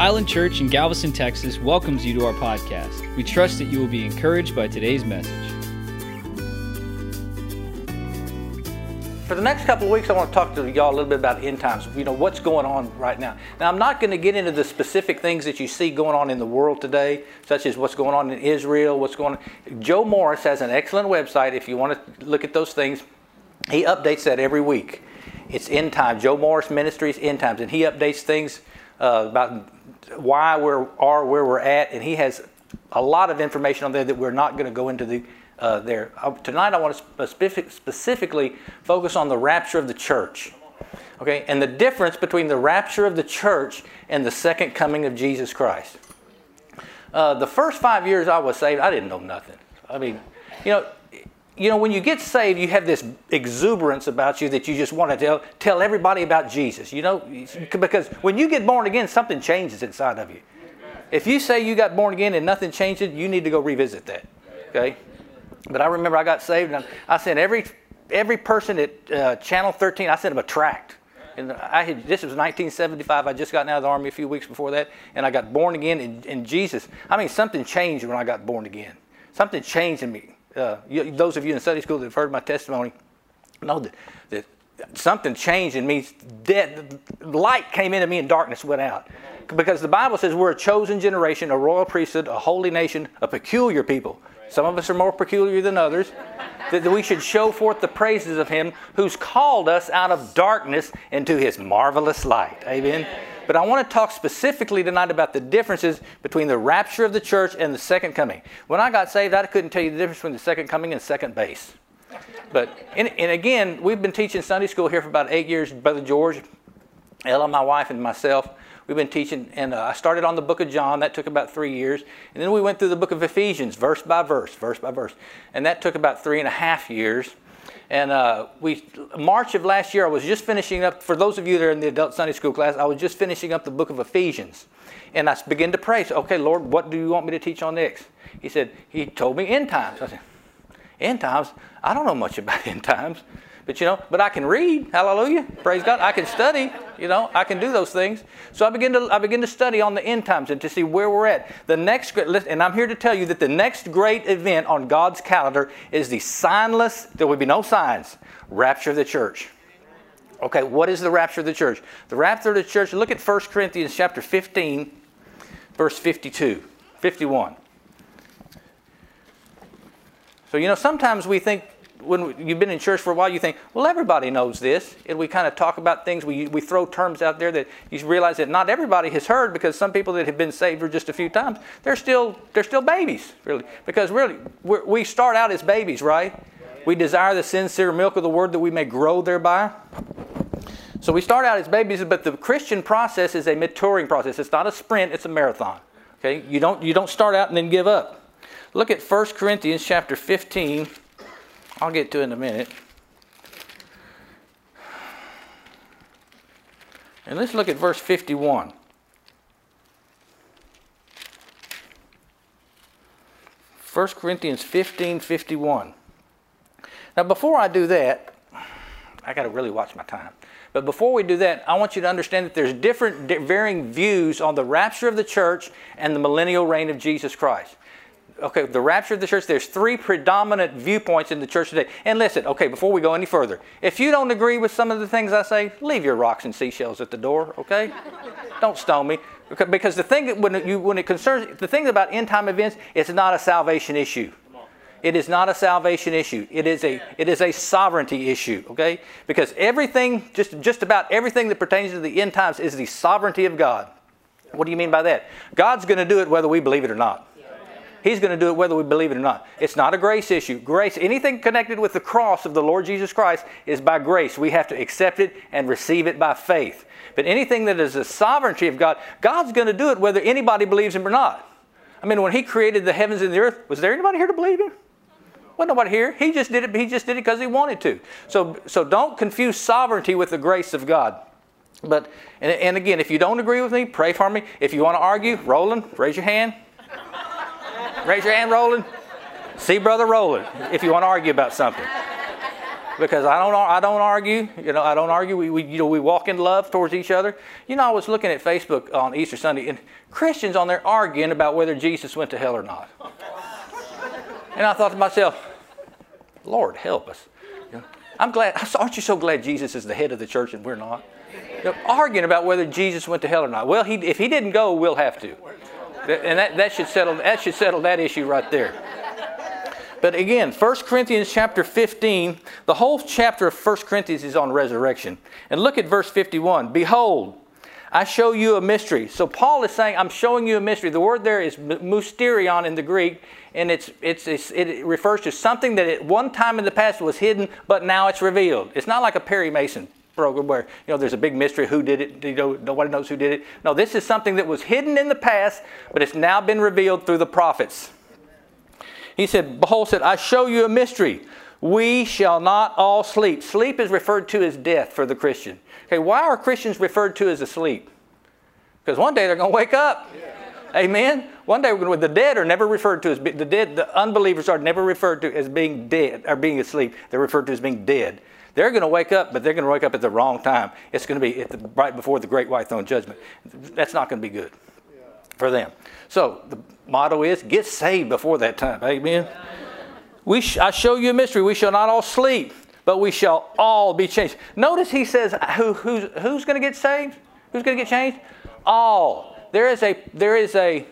Island Church in Galveston, Texas welcomes you to our podcast. We trust that you will be encouraged by today's message. For the next couple of weeks, I want to talk to y'all a little bit about end times. You know, what's going on right now. Now, I'm not going to get into the specific things that you see going on in the world today, such as what's going on in Israel, what's going on. Joe Morris has an excellent website if you want to look at those things. He updates that every week. It's End Times, Joe Morris Ministries End Times, and he updates things uh, about why we are where we're at, and he has a lot of information on there that we're not going to go into the uh, there. Uh, tonight, I want to specific, specifically focus on the rapture of the church. Okay, and the difference between the rapture of the church and the second coming of Jesus Christ. Uh, the first five years I was saved, I didn't know nothing. I mean, you know, you know, when you get saved, you have this exuberance about you that you just want to tell, tell everybody about Jesus. You know, because when you get born again, something changes inside of you. If you say you got born again and nothing changed, you need to go revisit that. Okay? But I remember I got saved and I sent every every person at uh, Channel 13, I sent them a tract. And I had, this was 1975. I just gotten out of the army a few weeks before that, and I got born again in, in Jesus. I mean, something changed when I got born again. Something changed in me uh, you, those of you in Sunday school that have heard my testimony know that, that something changed in me. Dead, light came into me and darkness went out. Because the Bible says we're a chosen generation, a royal priesthood, a holy nation, a peculiar people. Some of us are more peculiar than others. that we should show forth the praises of Him who's called us out of darkness into His marvelous light. Amen. But I want to talk specifically tonight about the differences between the rapture of the church and the second coming. When I got saved, I couldn't tell you the difference between the second coming and second base. But, and, and again, we've been teaching Sunday school here for about eight years. Brother George, Ella, my wife, and myself, we've been teaching. And uh, I started on the book of John. That took about three years. And then we went through the book of Ephesians, verse by verse, verse by verse. And that took about three and a half years. And uh, we, March of last year, I was just finishing up, for those of you that are in the adult Sunday school class, I was just finishing up the book of Ephesians. And I began to pray, so, okay, Lord, what do you want me to teach on next? He said, He told me end times. I said, End times? I don't know much about end times. But you know, but I can read. Hallelujah. Praise God. I can study. You know, I can do those things. So I begin to I begin to study on the end times and to see where we're at. The next great, and I'm here to tell you that the next great event on God's calendar is the signless, there will be no signs, rapture of the church. Okay, what is the rapture of the church? The rapture of the church, look at 1 Corinthians chapter 15, verse 52, 51. So, you know, sometimes we think when you've been in church for a while, you think, well, everybody knows this. And we kind of talk about things, we, we throw terms out there that you realize that not everybody has heard because some people that have been saved for just a few times, they're still, they're still babies, really. Because really, we start out as babies, right? We desire the sincere milk of the word that we may grow thereby. So we start out as babies, but the Christian process is a maturing process. It's not a sprint, it's a marathon. Okay? You don't, you don't start out and then give up. Look at 1 Corinthians chapter 15 I'll get to in a minute. And let's look at verse 51. First Corinthians 15 51. Now, before I do that, I got to really watch my time. But before we do that, I want you to understand that there's different, varying views on the rapture of the church and the millennial reign of Jesus Christ okay, the rapture of the church, there's three predominant viewpoints in the church today. And listen, okay, before we go any further, if you don't agree with some of the things I say, leave your rocks and seashells at the door, okay? don't stone me. Because the thing when, you, when it concerns, the thing about end time events, it's not a salvation issue. It is not a salvation issue. It is a, it is a sovereignty issue, okay? Because everything, just, just about everything that pertains to the end times is the sovereignty of God. What do you mean by that? God's going to do it whether we believe it or not. He's going to do it whether we believe it or not. It's not a grace issue. Grace, anything connected with the cross of the Lord Jesus Christ is by grace. We have to accept it and receive it by faith. But anything that is the sovereignty of God, God's going to do it whether anybody believes Him or not. I mean, when He created the heavens and the earth, was there anybody here to believe Him? Wasn't nobody here. He just did it. He just did it because He wanted to. So, so don't confuse sovereignty with the grace of God. But and, and again, if you don't agree with me, pray for me. If you want to argue, Roland, raise your hand. Raise your hand, Roland. See Brother Roland if you want to argue about something. because I don't, I don't argue. You know, I don't argue. We, we, you know, we walk in love towards each other. You know, I was looking at Facebook on Easter Sunday, and Christians on there arguing about whether Jesus went to hell or not. And I thought to myself, Lord, help us. You know, I'm glad. Aren't you so glad Jesus is the head of the church and we're not? You know, arguing about whether Jesus went to hell or not. Well, he, if he didn't go, we'll have to. And that, that, should settle, that should settle that issue right there. But again, 1 Corinthians chapter 15, the whole chapter of 1 Corinthians is on resurrection. And look at verse 51. Behold, I show you a mystery. So Paul is saying, I'm showing you a mystery. The word there is mysterion in the Greek, and it's, it's, it's, it refers to something that at one time in the past was hidden, but now it's revealed. It's not like a Perry Mason program where you know there's a big mystery who did it you know nobody knows who did it no this is something that was hidden in the past but it's now been revealed through the prophets he said, Behold, said, I show you a mystery. We shall not all sleep. Sleep is referred to as death for the Christian. Okay, why are Christians referred to as asleep? Because one day they're going to wake up. Yeah. Amen. One day the dead are never referred to as the dead. The unbelievers are never referred to as being dead or being asleep. They're referred to as being dead. They're going to wake up, but they're going to wake up at the wrong time. It's going to be the, right before the great white throne judgment. That's not going to be good for them. So the motto is get saved before that time. Amen. We sh- I show you a mystery. We shall not all sleep, but we shall all be changed. Notice he says, Who, who's, who's going to get saved? Who's going to get changed? All. There is a, there is a,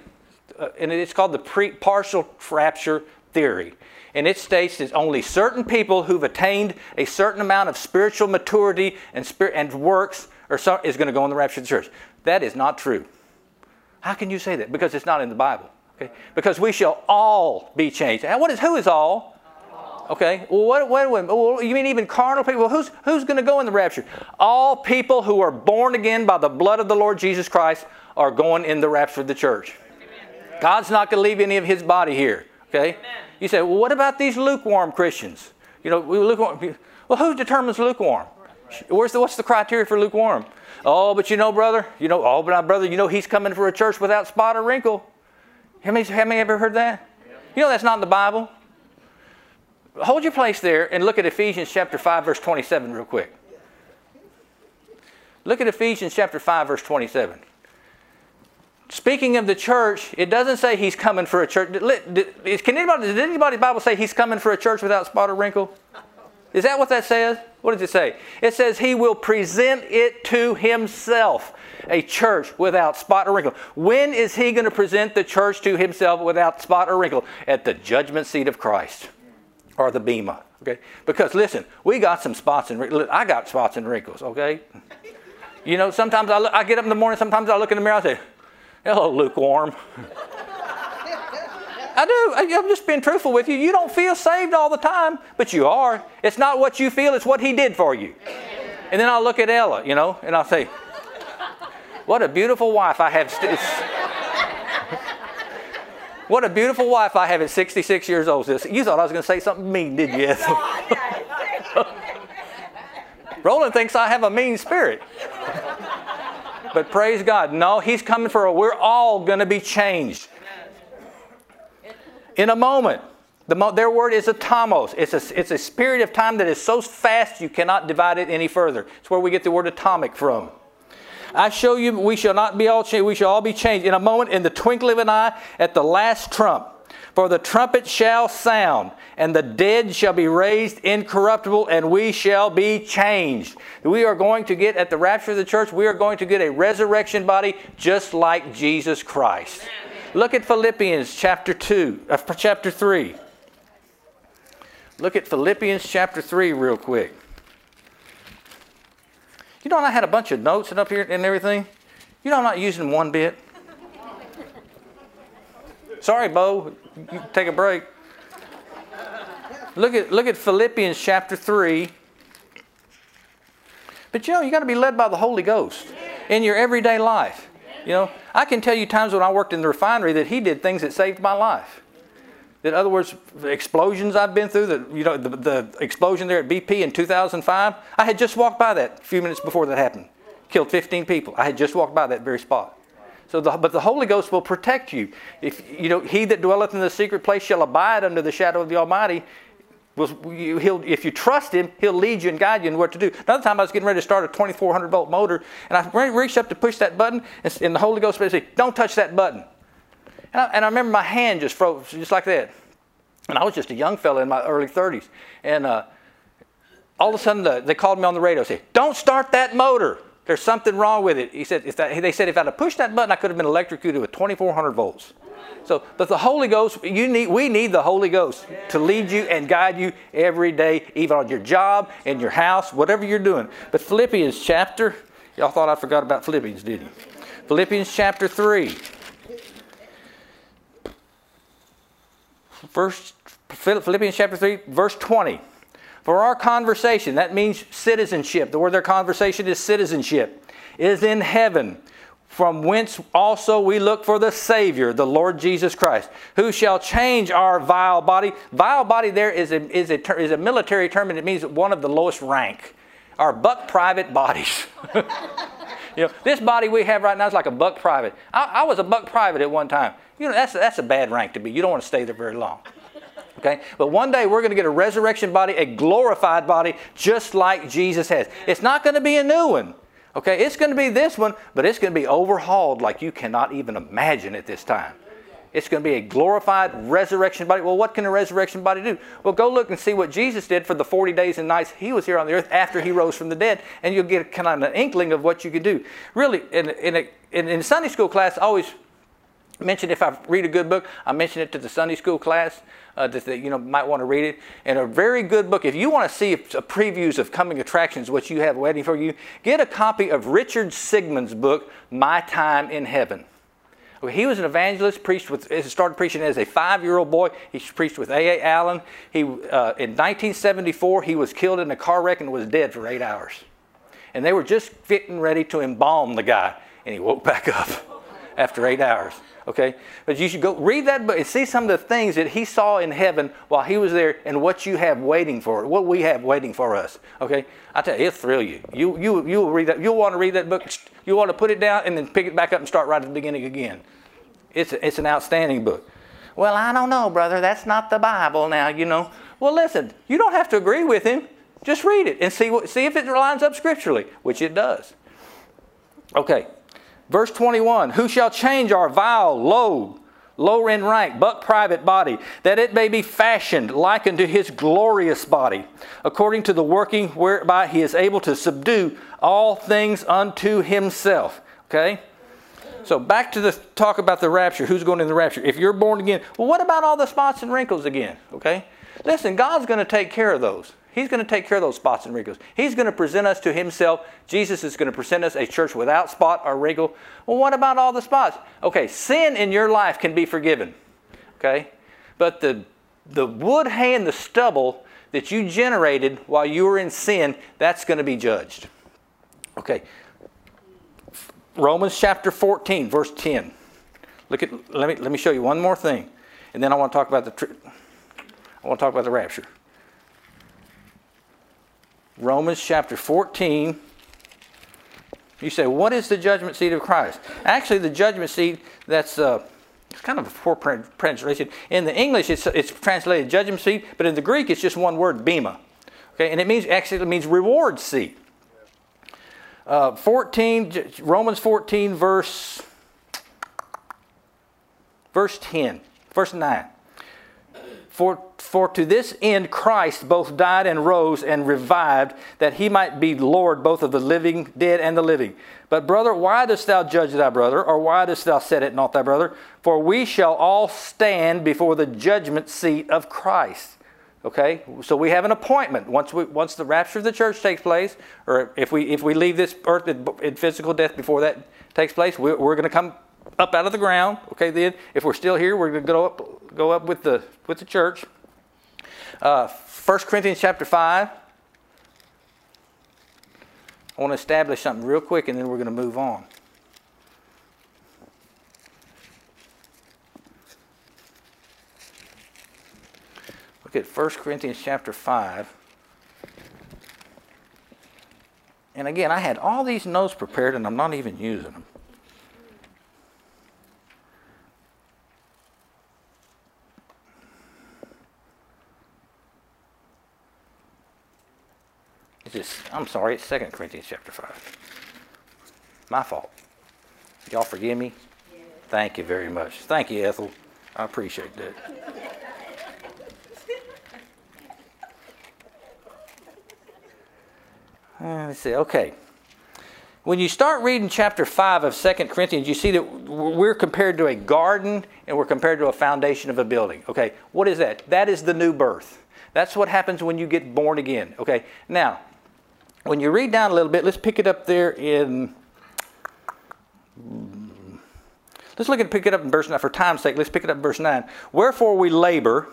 uh, and it's called the pre- partial rapture theory. And it states that only certain people who've attained a certain amount of spiritual maturity and, spirit, and works are so, is going to go in the rapture of the church. That is not true. How can you say that? Because it's not in the Bible. Okay? Because we shall all be changed. And what is who is all? Okay. Well, what, what, what, you mean even carnal people? Well, who's who's going to go in the rapture? All people who are born again by the blood of the Lord Jesus Christ are going in the rapture of the church. God's not going to leave any of His body here. Okay. You say, well, what about these lukewarm Christians? You know, lukewarm. Well, who determines lukewarm? Where's the, what's the criteria for lukewarm? Oh, but you know, brother, you know, oh, but my brother, you know, he's coming for a church without spot or wrinkle. How many, how many ever heard that? You know, that's not in the Bible. Hold your place there and look at Ephesians chapter 5, verse 27, real quick. Look at Ephesians chapter 5, verse 27. Speaking of the church, it doesn't say he's coming for a church. Can anybody, did anybody's Bible say he's coming for a church without spot or wrinkle? Is that what that says? What does it say? It says he will present it to himself, a church without spot or wrinkle. When is he going to present the church to himself without spot or wrinkle? At the judgment seat of Christ or the bema. Okay? Because listen, we got some spots and wrinkles. I got spots and wrinkles, okay? You know, sometimes I, look, I get up in the morning, sometimes I look in the mirror I say, hello, lukewarm. I do. I'm just being truthful with you. You don't feel saved all the time, but you are. It's not what you feel, it's what He did for you. And then I'll look at Ella, you know, and I'll say, What a beautiful wife I have. St- what a beautiful wife I have at 66 years old. You thought I was going to say something mean, did you? Roland thinks I have a mean spirit. But praise God, no, he's coming for a, we're all going to be changed in a moment. The mo- their word is atomos. It's a, it's a period of time that is so fast you cannot divide it any further. It's where we get the word atomic from. I show you, we shall not be all changed. We shall all be changed in a moment, in the twinkling of an eye, at the last trump. For the trumpet shall sound, and the dead shall be raised incorruptible, and we shall be changed. We are going to get, at the rapture of the church, we are going to get a resurrection body just like Jesus Christ. Look at Philippians chapter 2, uh, chapter 3. Look at Philippians chapter 3 real quick. You know, I had a bunch of notes and up here and everything. You know, I'm not using one bit. Sorry, Bo. Take a break. Look at, look at Philippians chapter 3. But you know, you got to be led by the Holy Ghost in your everyday life. You know, I can tell you times when I worked in the refinery that he did things that saved my life. In other words, explosions I've been through, the, you know, the, the explosion there at BP in 2005, I had just walked by that a few minutes before that happened. Killed 15 people. I had just walked by that very spot. So, the, but the Holy Ghost will protect you. If you know, he that dwelleth in the secret place shall abide under the shadow of the Almighty. will, he'll, if you trust him, he'll lead you and guide you in what to do. Another time I was getting ready to start a 2400 volt motor, and I reached up to push that button, and, and the Holy Ghost said, Don't touch that button. And I, and I, remember my hand just froze, just like that. And I was just a young fella in my early 30s. And uh, all of a sudden, the, they called me on the radio said, Don't start that motor. There's something wrong with it. He said, if that, they said if I'd have pushed that button, I could have been electrocuted with 2400 volts. So, but the Holy Ghost, you need, we need the Holy Ghost to lead you and guide you every day, even on your job, in your house, whatever you're doing. But Philippians chapter, y'all thought I forgot about Philippians, did you? Philippians chapter 3. First, Philippians chapter 3, verse 20. For our conversation, that means citizenship. The word their conversation is citizenship, is in heaven from whence also we look for the Savior, the Lord Jesus Christ, who shall change our vile body. Vile body there is a, is a, is a military term and it means one of the lowest rank. Our buck private bodies. you know, this body we have right now is like a buck private. I, I was a buck private at one time. You know, that's, that's a bad rank to be. You don't want to stay there very long. Okay? But one day we're going to get a resurrection body, a glorified body, just like Jesus has. It's not going to be a new one. Okay, it's going to be this one, but it's going to be overhauled like you cannot even imagine at this time. It's going to be a glorified resurrection body. Well, what can a resurrection body do? Well, go look and see what Jesus did for the 40 days and nights he was here on the earth after he rose from the dead, and you'll get kind of an inkling of what you could do. Really, in, in, a, in, in Sunday school class, I always mention if I read a good book, I mention it to the Sunday school class uh, that, that, you know might want to read it. And a very good book. If you want to see previews of coming attractions, what you have waiting for you, get a copy of Richard Sigmund's book, My Time in Heaven. He was an evangelist, preached with, started preaching as a five-year-old boy. He preached with A.A. Allen. He, uh, in 1974, he was killed in a car wreck and was dead for eight hours. And they were just getting ready to embalm the guy, and he woke back up after eight hours. Okay? But you should go read that book and see some of the things that he saw in heaven while he was there and what you have waiting for what we have waiting for us. Okay? I tell you, it'll thrill you. You you you will read that. You'll want to read that book. You want to put it down and then pick it back up and start right at the beginning again. It's it's an outstanding book. Well, I don't know, brother. That's not the Bible now, you know. Well, listen, you don't have to agree with him. Just read it and see what see if it lines up scripturally, which it does. Okay. Verse 21 Who shall change our vile, low, low in rank, but private body, that it may be fashioned like unto his glorious body, according to the working whereby he is able to subdue all things unto himself. Okay? So back to the talk about the rapture. Who's going in the rapture? If you're born again, well, what about all the spots and wrinkles again? Okay? Listen, God's going to take care of those. He's going to take care of those spots and wrinkles. He's going to present us to Himself. Jesus is going to present us a church without spot or wrinkle. Well, what about all the spots? Okay, sin in your life can be forgiven. Okay? But the, the wood, hay, and the stubble that you generated while you were in sin, that's going to be judged. Okay. Romans chapter 14, verse 10. Look at let me let me show you one more thing. And then I want to talk about the I want to talk about the rapture. Romans chapter 14. You say, what is the judgment seat of Christ? Actually, the judgment seat, that's uh, it's kind of a poor translation. In the English, it's, it's translated judgment seat, but in the Greek, it's just one word, bema. Okay, and it means actually it means reward seat. Uh, 14, Romans 14, verse, verse 10, verse 9. For, for to this end Christ both died and rose and revived, that he might be Lord both of the living, dead, and the living. But, brother, why dost thou judge thy brother, or why dost thou set it not thy brother? For we shall all stand before the judgment seat of Christ. Okay, so we have an appointment once we once the rapture of the church takes place, or if we if we leave this earth in, physical death before that takes place, we're, we're going to come up out of the ground. Okay, then if we're still here, we're going to go up, go up with the with the church. Uh, 1 Corinthians chapter five. I want to establish something real quick, and then we're going to move on. Look at 1 Corinthians chapter 5. And again, I had all these notes prepared and I'm not even using them. It's just, I'm sorry, it's 2 Corinthians chapter 5. My fault. Y'all forgive me? Thank you very much. Thank you, Ethel. I appreciate that. Uh, let's see, okay. When you start reading chapter 5 of 2 Corinthians, you see that we're compared to a garden and we're compared to a foundation of a building. Okay, what is that? That is the new birth. That's what happens when you get born again. Okay, now, when you read down a little bit, let's pick it up there in. Let's look at pick it up in verse 9. For time's sake, let's pick it up in verse 9. Wherefore we labor,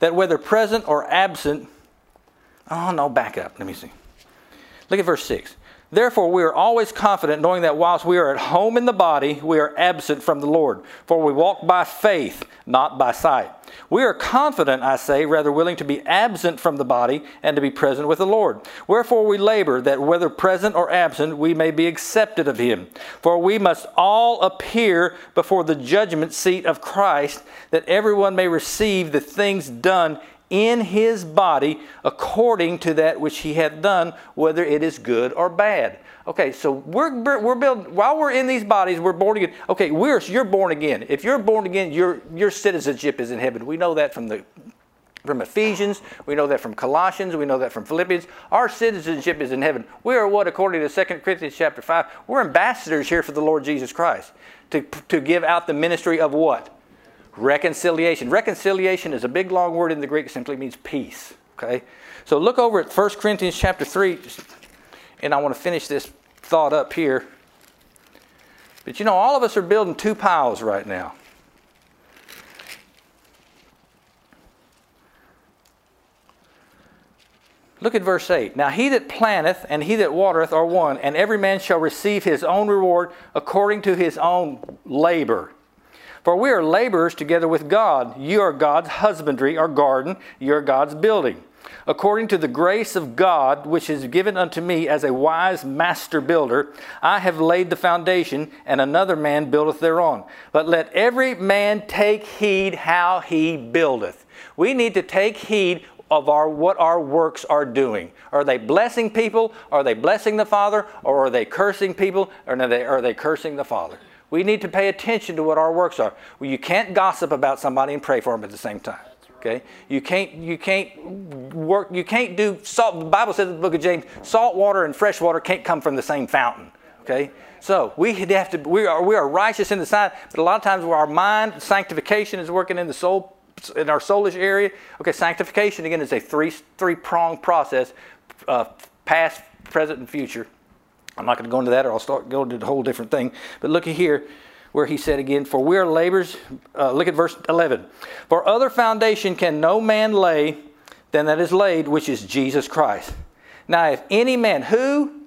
that whether present or absent. Oh, no, back up. Let me see. Look at verse 6. Therefore, we are always confident, knowing that whilst we are at home in the body, we are absent from the Lord. For we walk by faith, not by sight. We are confident, I say, rather willing to be absent from the body and to be present with the Lord. Wherefore we labor that whether present or absent, we may be accepted of him. For we must all appear before the judgment seat of Christ, that everyone may receive the things done in his body according to that which he hath done, whether it is good or bad. Okay, so we're, we're building, while we're in these bodies, we're born again. Okay, we're, you're born again. If you're born again, your, your citizenship is in heaven. We know that from the from Ephesians, we know that from Colossians, we know that from Philippians. Our citizenship is in heaven. We are what, according to 2 Corinthians chapter 5, we're ambassadors here for the Lord Jesus Christ to, to give out the ministry of what? Reconciliation. Reconciliation is a big long word in the Greek. It simply means peace. Okay? So look over at 1 Corinthians chapter 3, and I want to finish this thought up here. But you know, all of us are building two piles right now. Look at verse 8. Now he that planteth and he that watereth are one, and every man shall receive his own reward according to his own labor. For we are laborers together with God. You are God's husbandry or garden, you are God's building. According to the grace of God, which is given unto me as a wise master builder, I have laid the foundation, and another man buildeth thereon. But let every man take heed how he buildeth. We need to take heed of our what our works are doing. Are they blessing people? Are they blessing the Father? Or are they cursing people? Or are they, are they cursing the Father? We need to pay attention to what our works are. Well, you can't gossip about somebody and pray for them at the same time. Okay? You can't you can't work you can't do salt the Bible says in the book of James, salt water and fresh water can't come from the same fountain. Okay? So we have to we are we are righteous in the sight, but a lot of times where our mind sanctification is working in the soul in our soulish area. Okay, sanctification again is a three three pronged process, uh, past, present, and future. I'm not going to go into that or I'll start going to a whole different thing. But look at here where he said again, For we are laborers. Uh, look at verse 11. For other foundation can no man lay than that is laid, which is Jesus Christ. Now, if any man, who?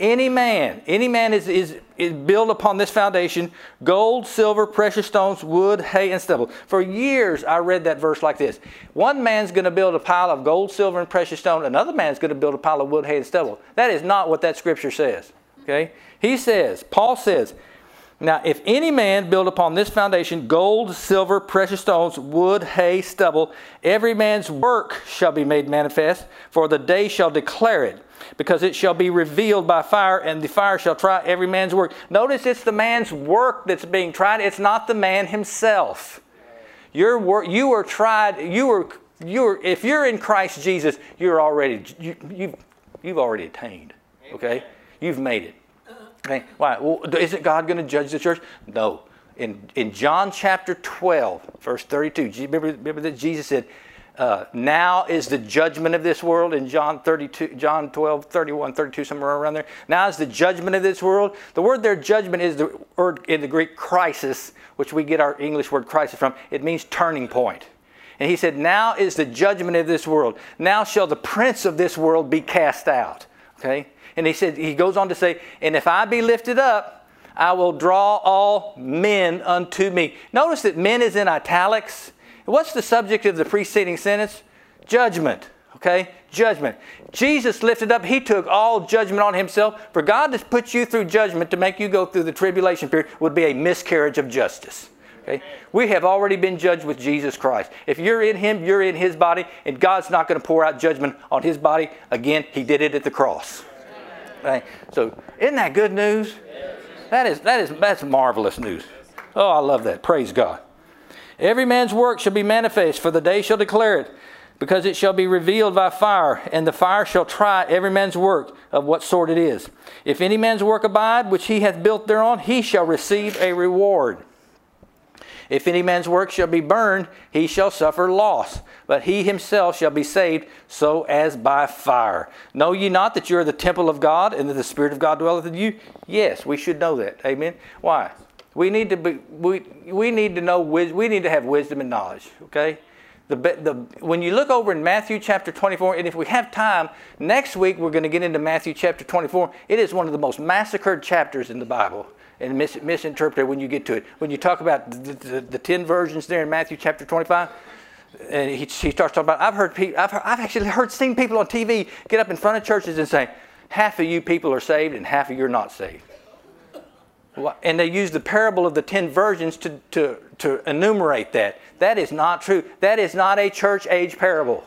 Any man, any man is, is, is built upon this foundation gold, silver, precious stones, wood, hay, and stubble. For years I read that verse like this One man's going to build a pile of gold, silver, and precious stone, another man's going to build a pile of wood, hay, and stubble. That is not what that scripture says. Okay? He says, Paul says, now, if any man build upon this foundation gold, silver, precious stones, wood, hay, stubble, every man's work shall be made manifest, for the day shall declare it, because it shall be revealed by fire, and the fire shall try every man's work. Notice it's the man's work that's being tried, it's not the man himself. Your work, you are tried, you are, you are, if you're in Christ Jesus, you're already, you, you've, you've already attained. Okay? You've made it. Okay, why? Well, isn't God going to judge the church? No. In, in John chapter 12, verse 32, remember, remember that Jesus said, uh, now is the judgment of this world in John 32, John 12, 31, 32, somewhere around there. Now is the judgment of this world. The word there, judgment, is the word in the Greek crisis, which we get our English word crisis from. It means turning point. And he said, Now is the judgment of this world. Now shall the prince of this world be cast out. Okay? And he said, he goes on to say, and if I be lifted up, I will draw all men unto me. Notice that men is in italics. What's the subject of the preceding sentence? Judgment. Okay? Judgment. Jesus lifted up, he took all judgment on himself. For God to put you through judgment to make you go through the tribulation period would be a miscarriage of justice. Okay? We have already been judged with Jesus Christ. If you're in Him, you're in His body, and God's not going to pour out judgment on His body. Again, He did it at the cross. So, isn't that good news? That is, that is, that's marvelous news. Oh, I love that. Praise God. Every man's work shall be manifest, for the day shall declare it, because it shall be revealed by fire, and the fire shall try every man's work of what sort it is. If any man's work abide, which he hath built thereon, he shall receive a reward. If any man's work shall be burned, he shall suffer loss, but he himself shall be saved, so as by fire. Know ye not that you are the temple of God, and that the Spirit of God dwelleth in you? Yes, we should know that. Amen. Why? We need to be, we, we need to know we need to have wisdom and knowledge. Okay, the, the when you look over in Matthew chapter 24, and if we have time next week, we're going to get into Matthew chapter 24. It is one of the most massacred chapters in the Bible and mis, misinterpreted when you get to it. When you talk about the, the, the ten virgins there in Matthew chapter 25 and he, he starts talking about I've heard I've, heard, I've actually heard seen people on TV get up in front of churches and say half of you people are saved and half of you are not saved. And they use the parable of the ten virgins to, to, to enumerate that. That is not true. That is not a church age parable.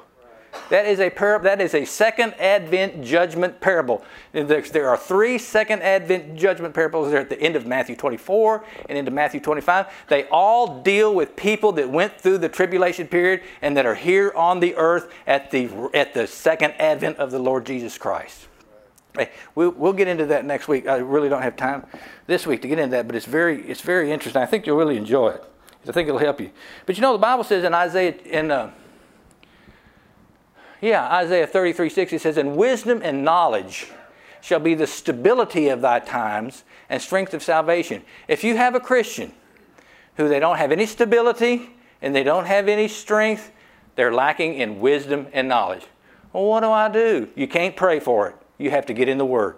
That is a parable. That is a second Advent judgment parable. There are three second Advent judgment parables there at the end of Matthew 24 and into Matthew 25. They all deal with people that went through the tribulation period and that are here on the earth at the at the second Advent of the Lord Jesus Christ. Hey, we'll, we'll get into that next week. I really don't have time this week to get into that, but it's very, it's very interesting. I think you'll really enjoy it. I think it'll help you. But you know, the Bible says in Isaiah, in uh, yeah, Isaiah 33 6, it says, And wisdom and knowledge shall be the stability of thy times and strength of salvation. If you have a Christian who they don't have any stability and they don't have any strength, they're lacking in wisdom and knowledge. Well, what do I do? You can't pray for it you have to get in the Word.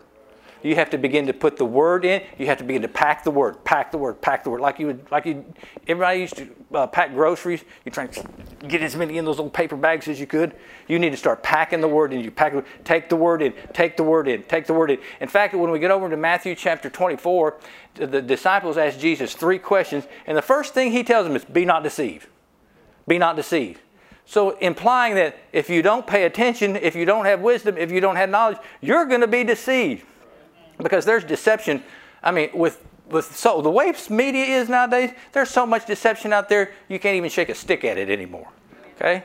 You have to begin to put the Word in. You have to begin to pack the Word, pack the Word, pack the Word. Like you would, like you, everybody used to uh, pack groceries. You try to get as many in those little paper bags as you could. You need to start packing the Word in. You pack, take the Word in, take the Word in, take the Word in. In fact, when we get over to Matthew chapter 24, the disciples ask Jesus three questions, and the first thing he tells them is, "Be not deceived. Be not deceived." So, implying that if you don't pay attention, if you don't have wisdom, if you don't have knowledge, you're going to be deceived. Because there's deception. I mean, with, with so the way media is nowadays, there's so much deception out there, you can't even shake a stick at it anymore. Okay?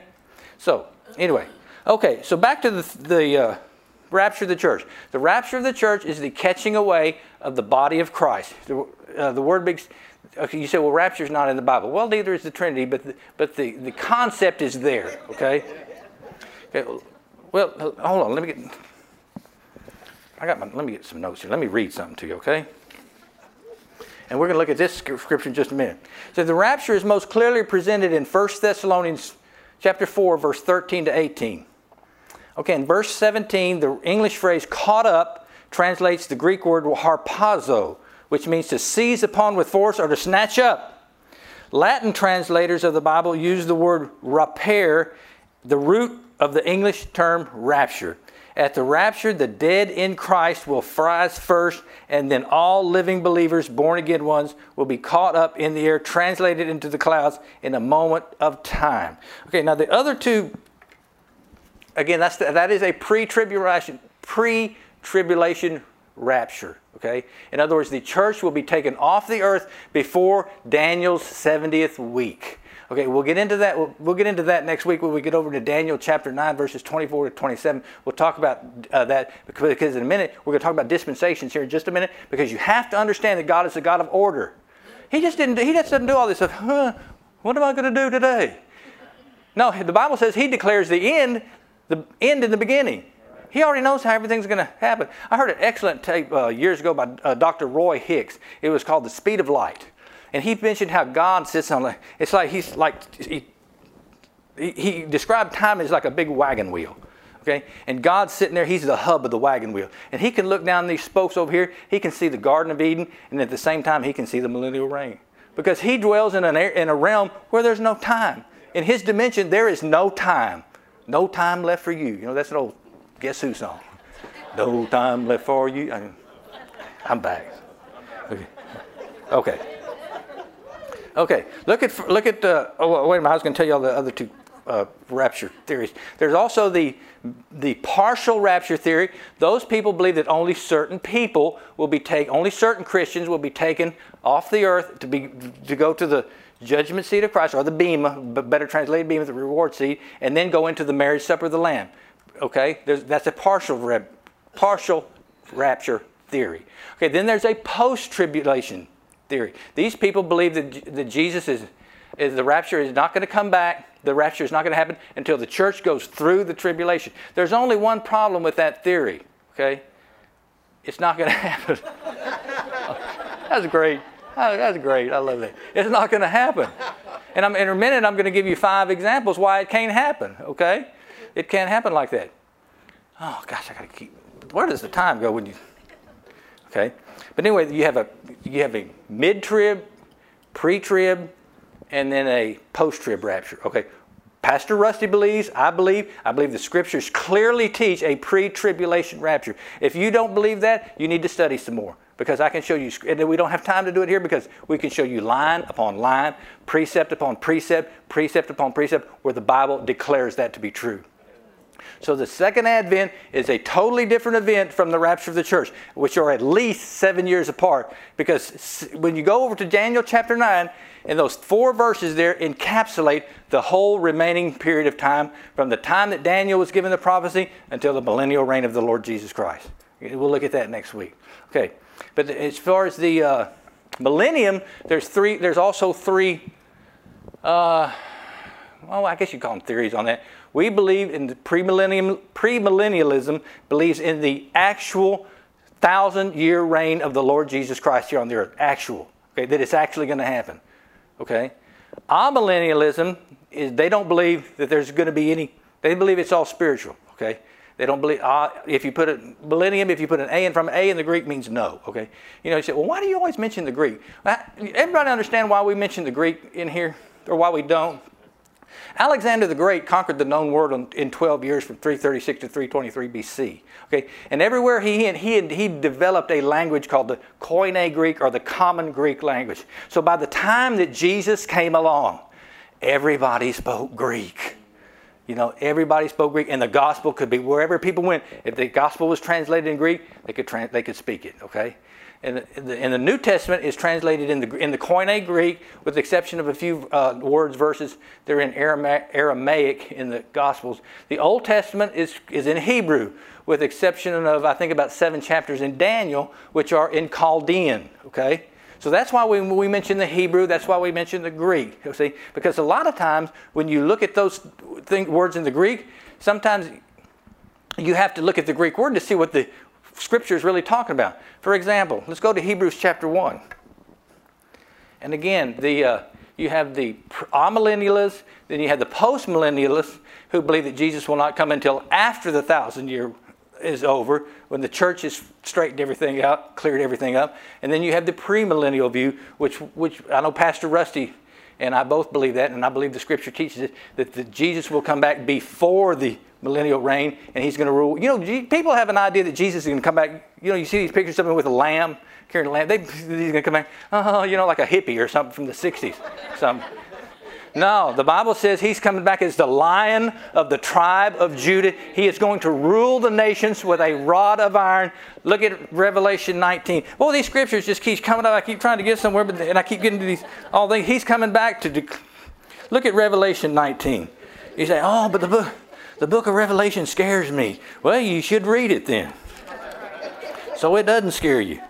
So, anyway. Okay, so back to the, the uh, rapture of the church. The rapture of the church is the catching away of the body of Christ. The, uh, the word okay, you say, well, rapture is not in the Bible. Well, neither is the Trinity, but the, but the, the concept is there, okay? okay? Well, hold on, let me get, I got my, let me get some notes here. Let me read something to you, okay? And we're going to look at this scripture in just a minute. So the rapture is most clearly presented in 1 Thessalonians chapter 4, verse 13 to 18. Okay, in verse 17, the English phrase caught up translates the Greek word harpazo, which means to seize upon with force or to snatch up. Latin translators of the Bible use the word rapere, the root of the English term rapture. At the rapture, the dead in Christ will rise first, and then all living believers, born again ones, will be caught up in the air, translated into the clouds in a moment of time. Okay, now the other two, again, that's the, that is a pre-tribulation, pre-tribulation rapture. Okay? In other words, the church will be taken off the earth before Daniel's 70th week. Okay, we'll get into that. We'll, we'll, get into that next week when we get over to Daniel chapter 9, verses 24 to 27. We'll talk about uh, that because in a minute, we're going to talk about dispensations here in just a minute because you have to understand that God is a God of order. He just didn't, he just doesn't do all this stuff. Huh, what am I going to do today? No, the Bible says he declares the end, the end in the beginning. He already knows how everything's going to happen. I heard an excellent tape uh, years ago by uh, Dr. Roy Hicks. It was called The Speed of Light. And he mentioned how God sits on, it's like he's like, he, he described time as like a big wagon wheel. Okay? And God's sitting there, He's the hub of the wagon wheel. And He can look down these spokes over here, He can see the Garden of Eden, and at the same time, He can see the millennial reign. Because He dwells in, an, in a realm where there's no time. In His dimension, there is no time. No time left for you. You know, that's an old Guess Who song? No time left for you. I, am back. Okay. okay. Okay, look at look at. Uh, oh, wait a minute. I was going to tell you all the other two uh, rapture theories. There's also the the partial rapture theory. Those people believe that only certain people will be taken. Only certain Christians will be taken off the earth to be to go to the judgment seat of Christ, or the bema, better translated bema, the reward seat, and then go into the marriage supper of the Lamb. Okay, there's, that's a partial rep, partial rapture theory. Okay, then there's a post-tribulation theory. These people believe that, that Jesus is, is the rapture is not going to come back. The rapture is not going to happen until the church goes through the tribulation. There's only one problem with that theory. Okay, it's not going to happen. that's great. Oh, that's great. I love that. It's not going to happen. And I'm, in a minute, I'm going to give you five examples why it can't happen. Okay, it can't happen like that. Oh gosh, I got to keep. Where does the time go when you? Okay, but anyway, you have a you have a mid-trib, pre-trib, and then a post-trib rapture. Okay, Pastor Rusty believes, I believe, I believe the scriptures clearly teach a pre-tribulation rapture. If you don't believe that, you need to study some more because I can show you, and we don't have time to do it here because we can show you line upon line, precept upon precept, precept upon precept, where the Bible declares that to be true. So the second advent is a totally different event from the rapture of the church, which are at least seven years apart. Because when you go over to Daniel chapter 9, and those four verses there encapsulate the whole remaining period of time from the time that Daniel was given the prophecy until the millennial reign of the Lord Jesus Christ. We'll look at that next week. Okay. But as far as the uh, millennium, there's three. There's also three. Uh, well, I guess you call them theories on that. We believe in the. Premillennialism believes in the actual thousand-year reign of the Lord Jesus Christ here on the earth. Actual. Okay, that it's actually going to happen. Okay. Amillennialism is they don't believe that there's going to be any. They believe it's all spiritual. Okay. They don't believe, uh, if you put a millennium, if you put an A in from A in the Greek means no, okay? You know, you say, well, why do you always mention the Greek? Everybody understand why we mention the Greek in here, or why we don't? Alexander the Great conquered the known world in 12 years from 336 to 323 BC. Okay, and everywhere he he he developed a language called the Koine Greek or the Common Greek language. So by the time that Jesus came along, everybody spoke Greek. You know, everybody spoke Greek, and the gospel could be wherever people went. If the gospel was translated in Greek, they could they could speak it. Okay, and the, and the New Testament is translated in the in the Koine Greek, with the exception of a few uh, words verses. They're in Aramaic in the Gospels. The Old Testament is is in Hebrew, with exception of I think about seven chapters in Daniel, which are in Chaldean. Okay. So that's why we, we mention the Hebrew, that's why we mention the Greek. You see, because a lot of times when you look at those words in the Greek, sometimes you have to look at the Greek word to see what the scripture is really talking about. For example, let's go to Hebrews chapter 1. And again, the, uh, you have the amillennialists, then you have the postmillennialists who believe that Jesus will not come until after the thousand year is over, when the church has straightened everything out, cleared everything up. And then you have the premillennial view, which, which I know Pastor Rusty and I both believe that, and I believe the scripture teaches it, that the, Jesus will come back before the millennial reign, and he's going to rule. You know, people have an idea that Jesus is going to come back. You know, you see these pictures of him with a lamb, carrying a lamb. They, he's going to come back, oh, you know, like a hippie or something from the 60s. Some, no, the Bible says he's coming back as the lion of the tribe of Judah. He is going to rule the nations with a rod of iron. Look at Revelation 19. Well, these scriptures just keep coming up. I keep trying to get somewhere, but and I keep getting to these all things. He's coming back to look at Revelation 19. You say, "Oh, but the book, the book of Revelation scares me." Well, you should read it then, so it doesn't scare you.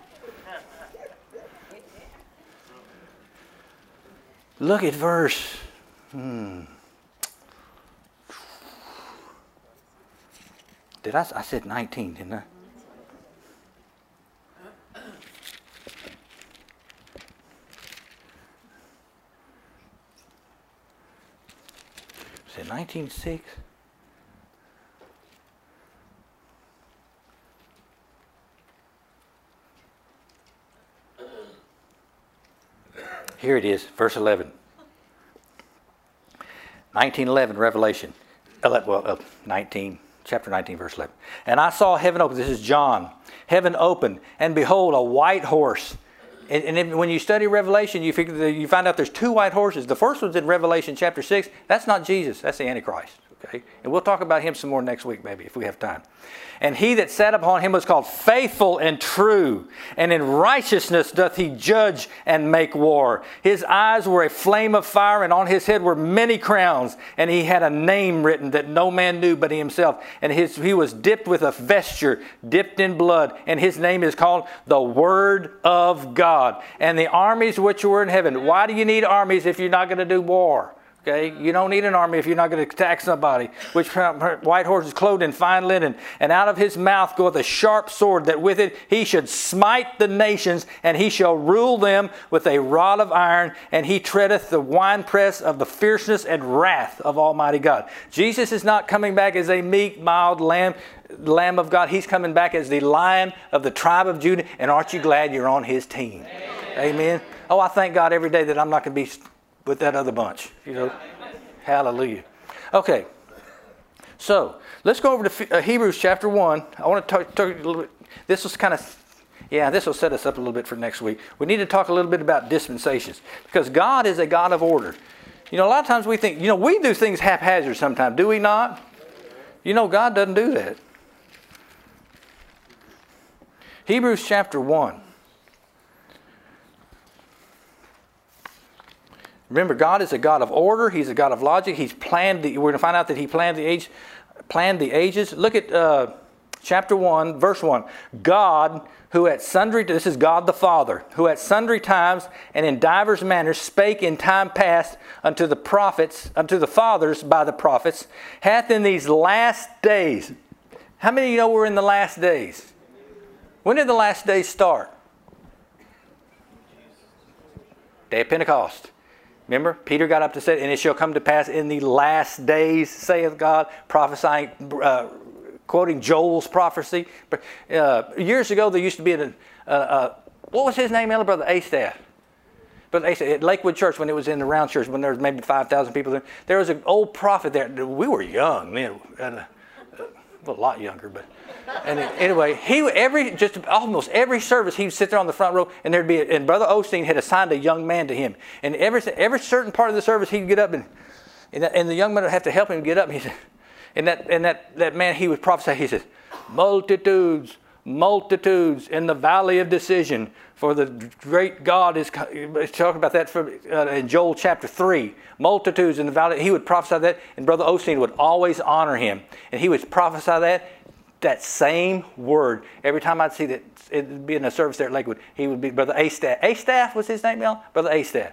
Look at verse Hmm. Did I? I said 19, didn't I? Said 19.6. Here it is, verse 11. 1911, Revelation. Well, uh, 19, chapter 19, verse 11. And I saw heaven open. This is John. Heaven open, and behold, a white horse. And, when you study Revelation, you, figure you find out there's two white horses. The first one's in Revelation chapter 6. That's not Jesus, that's the Antichrist. Okay? And we'll talk about him some more next week, maybe, if we have time. And he that sat upon him was called faithful and true, and in righteousness doth he judge and make war. His eyes were a flame of fire, and on his head were many crowns, and he had a name written that no man knew but himself. And his, he was dipped with a vesture, dipped in blood, and his name is called the Word of God. And the armies which were in heaven. Why do you need armies if you're not going to do war? Okay, you don't need an army if you're not going to attack somebody. Which white horse is clothed in fine linen, and out of his mouth goeth a sharp sword, that with it he should smite the nations, and he shall rule them with a rod of iron, and he treadeth the winepress of the fierceness and wrath of Almighty God. Jesus is not coming back as a meek, mild lamb. Lamb of God, He's coming back as the Lion of the tribe of Judah, and aren't you glad you're on His team? Amen. Amen. Oh, I thank God every day that I'm not going to be with that other bunch. You know, hallelujah. Okay, so let's go over to uh, Hebrews chapter one. I want to talk, talk a little bit. This was kind of yeah, this will set us up a little bit for next week. We need to talk a little bit about dispensations because God is a God of order. You know, a lot of times we think, you know, we do things haphazard sometimes, do we not? You know, God doesn't do that. Hebrews chapter 1. Remember, God is a God of order. He's a God of logic. He's planned. The, we're going to find out that He planned the age, planned the ages. Look at uh, chapter one, verse one. God, who at sundry this is God the Father, who at sundry times and in divers manners spake in time past unto the prophets, unto the fathers by the prophets, hath in these last days. How many of you know we're in the last days? When did the last days start? Day of Pentecost. Remember, Peter got up to say, and it shall come to pass in the last days, saith God, prophesying, uh, quoting Joel's prophecy. Uh, years ago, there used to be a, uh, uh, what was his name, Elder Brother Astaff. But they at Lakewood Church, when it was in the round church, when there was maybe 5,000 people there, there was an old prophet there. We were young uh, well, a lot younger, but and anyway, he every just almost every service he would sit there on the front row, and there'd be a, and Brother Osteen had assigned a young man to him, and every every certain part of the service he'd get up and and, that, and the young man would have to help him get up. And he said, and that and that that man he would prophesy. He said, multitudes, multitudes in the valley of decision. For the great God is talking about that from, uh, in Joel chapter 3. Multitudes in the valley. He would prophesy that, and Brother Osteen would always honor him. And he would prophesy that, that same word. Every time I'd see that it'd be in a service there at Lakewood, he would be Brother A-Staff. A-Staff was his name, Mel? Brother A-Staff.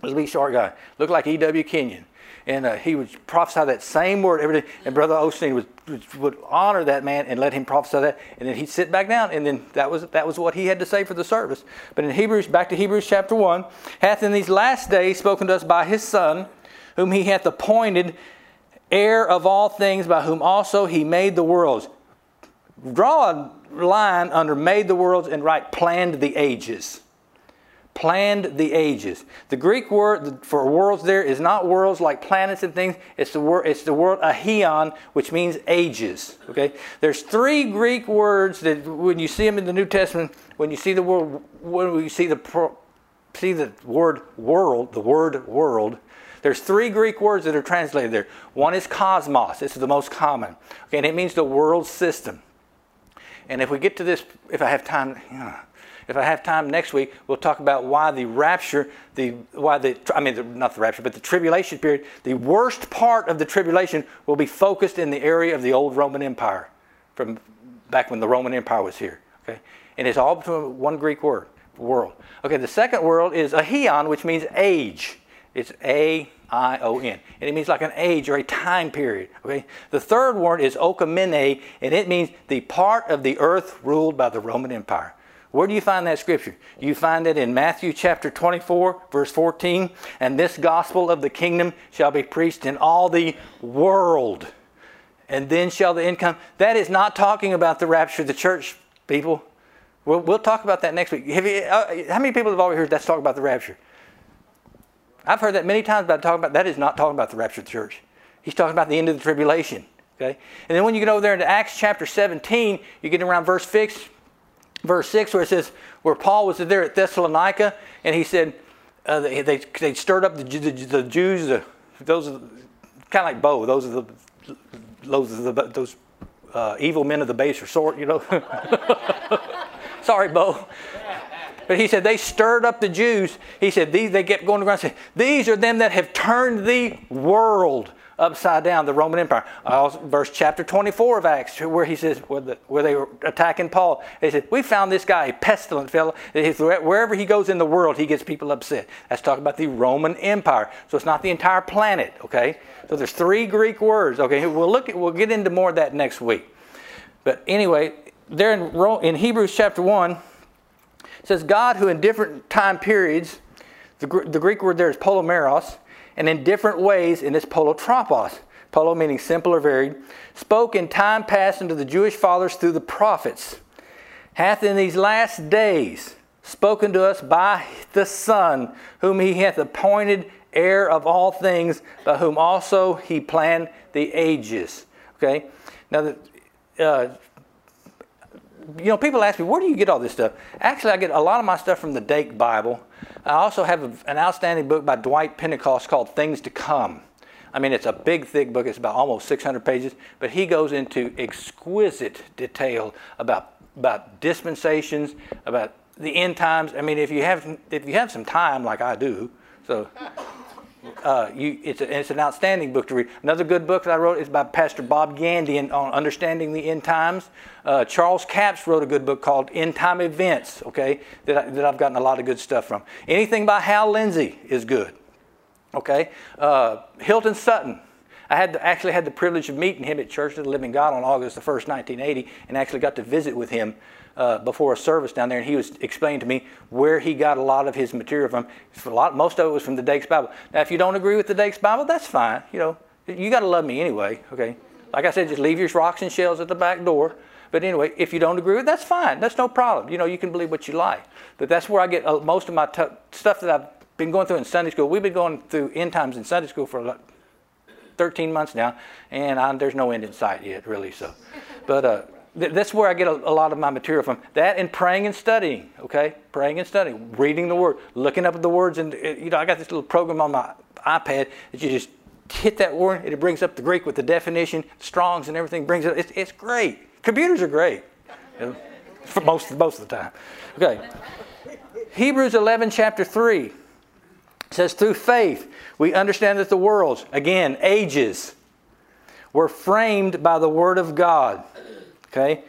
Was a big short guy. Looked like E.W. Kenyon. And uh, he would prophesy that same word every day. And Brother Osteen would, would, would, honor that man and let him prophesy that. And then he'd sit back down. And then that was, that was what he had to say for the service. But in Hebrews, back to Hebrews chapter 1, hath in these last days spoken to us by his Son, whom he hath appointed heir of all things, by whom also he made the worlds draw a line under made the worlds and write planned the ages. Planned the ages. The Greek word for worlds there is not worlds like planets and things. It's the word. It's the word aion, which means ages. Okay. There's three Greek words that when you see them in the New Testament, when you see the word, when you see the see the word world, the word world, there's three Greek words that are translated there. One is cosmos. This is the most common. Okay, and it means the world system. And if we get to this, if I have time, if I have time next week, we'll talk about why the rapture, the why the I mean not the rapture, but the tribulation period, the worst part of the tribulation will be focused in the area of the old Roman Empire, from back when the Roman Empire was here. Okay, and it's all between one Greek word, world. Okay, the second world is aion, which means age. It's A I O N. And it means like an age or a time period. Okay? The third word is oikoumene, and it means the part of the earth ruled by the Roman Empire. Where do you find that scripture? You find it in Matthew chapter 24, verse 14. And this gospel of the kingdom shall be preached in all the world. And then shall the end come. That is not talking about the rapture of the church, people. We'll, we'll talk about that next week. You, uh, how many people have already heard that's talking about the rapture? I've heard that many times about talking about that is not talking about the rapture of the church. He's talking about the end of the tribulation. Okay? And then when you get over there into Acts chapter 17, you get around verse 6, verse 6 where it says, where Paul was there at Thessalonica and he said, uh, they, they, they, stirred up the, the, the Jews, the, those are kind of like Bo, those are the, those, are the, those uh, evil men of the baser sort, you know. Sorry, Bo. But he said they stirred up the Jews. He said these, they kept going around and saying, These are them that have turned the world upside down, the Roman Empire. Also, verse chapter 24 of Acts, where he says, where, the, where they were attacking Paul, they said, We found this guy, a pestilent fellow. Wherever he goes in the world, he gets people upset. That's talking about the Roman Empire. So it's not the entire planet, okay? So there's three Greek words, okay? We'll, look at, we'll get into more of that next week. But anyway, there in, in Hebrews chapter 1, it says, God who in different time periods, the, the Greek word there is polymeros, and in different ways in this polotropos, polo meaning simple or varied, spoke in time past unto the Jewish fathers through the prophets, hath in these last days spoken to us by the Son, whom he hath appointed heir of all things, by whom also he planned the ages. Okay? Now, the, uh, you know, people ask me, where do you get all this stuff? Actually, I get a lot of my stuff from the Dake Bible. I also have an outstanding book by Dwight Pentecost called Things to Come. I mean, it's a big, thick book. It's about almost 600 pages, but he goes into exquisite detail about about dispensations, about the end times. I mean, if you have if you have some time, like I do, so uh, you, it's, a, it's, an outstanding book to read. Another good book that I wrote is by Pastor Bob Gandy on understanding the end times. Uh, Charles Capps wrote a good book called End Time Events, okay, that, I, that I've gotten a lot of good stuff from. Anything by Hal Lindsey is good, okay. Uh, Hilton Sutton. I had actually had the privilege of meeting him at Church of the Living God on August the 1st, 1980, and actually got to visit with him uh, before a service down there, and he was explaining to me where he got a lot of his material from. A lot, most of it was from the Dake's Bible. Now, if you don't agree with the Dake's Bible, that's fine. You know, you got to love me anyway. Okay, like I said, just leave your rocks and shells at the back door. But anyway, if you don't agree with it, that's fine. That's no problem. You know, you can believe what you like. But that's where I get uh, most of my t- stuff that I've been going through in Sunday school. We've been going through end times in Sunday school for like 13 months now, and I, there's no end in sight yet, really. So, but uh, that's where I get a, a, lot of my material from. That and praying and studying, okay? Praying and studying, reading the Word, looking up the words. And, uh, you know, I got this little program on my iPad that you just hit that word and it brings up the Greek with the definition, Strong's and everything brings it. It's, it's great. Computers are great, you know, for most, most of the time. Okay. Hebrews 11, chapter 3 says, Through faith, we understand that the worlds, again, ages, were framed by the Word of God okay,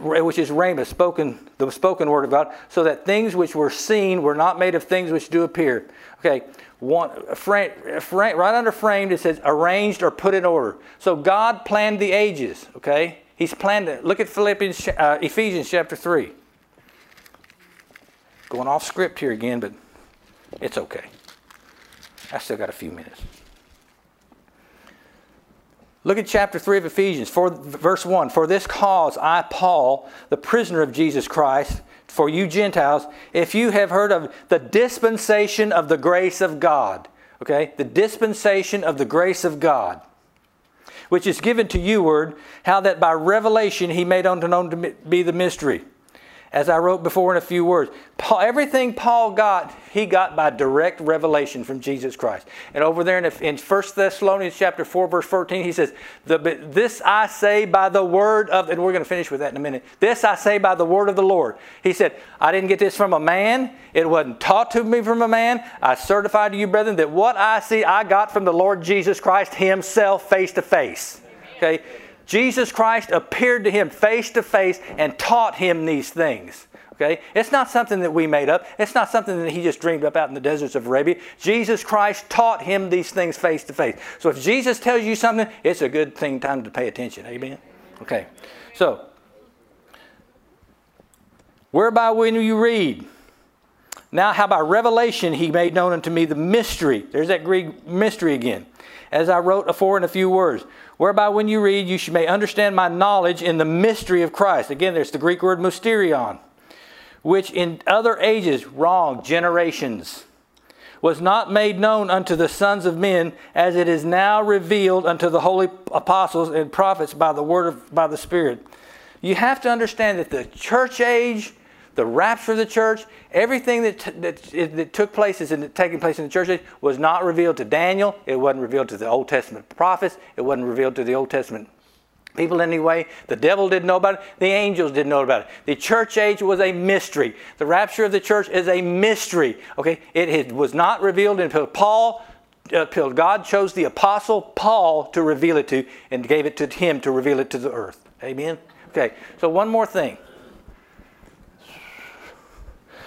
which is rhema, spoken, the spoken word of God, so that things which were seen were not made of things which do appear. Okay, one, frame, frame, right under framed it says arranged or put in order. So God planned the ages. Okay, He's planned it. Look at Philippians, uh, Ephesians chapter three. Going off script here again, but it's okay. I still got a few minutes. Look at chapter 3 of Ephesians, for, verse 1. For this cause I, Paul, the prisoner of Jesus Christ, for you Gentiles, if you have heard of the dispensation of the grace of God, okay, the dispensation of the grace of God, which is given to you, word, how that by revelation he made unto known to be the mystery as I wrote before in a few words. Paul, everything Paul got, he got by direct revelation from Jesus Christ. And over there in, in 1 Thessalonians chapter 4, verse 14, he says, This I say by the word of, and we're going to finish with that in a minute. This I say by the word of the Lord. He said, I didn't get this from a man. It wasn't taught to me from a man. I certify to you, brethren, that what I see, I got from the Lord Jesus Christ himself face to face. Okay? Jesus Christ appeared to him face to face and taught him these things. Okay? It's not something that we made up. It's not something that he just dreamed up out in the deserts of Arabia. Jesus Christ taught him these things face to face. So if Jesus tells you something, it's a good thing time to pay attention. Amen? Okay. So, whereby when you read, now how by revelation he made known unto me the mystery. There's that Greek mystery again. As I wrote afore in a few words whereby when you read, you may understand my knowledge in the mystery of Christ. Again, there's the Greek word mysterion, which in other ages, wrong, generations, was not made known unto the sons of men, as it is now revealed unto the holy apostles and prophets by the word of by the Spirit. You have to understand that the church age the rapture of the church, everything that, that, that, took place is in, taking place in the church age was not revealed to Daniel. It wasn't revealed to the Old Testament prophets. It wasn't revealed to the Old Testament people anyway. The devil didn't know about it. The angels didn't know about it. The church age was a mystery. The rapture of the church is a mystery. Okay, it was not revealed until Paul, uh, until God chose the apostle Paul to reveal it to, and gave it to him to reveal it to the earth. Amen. Okay, so one more thing.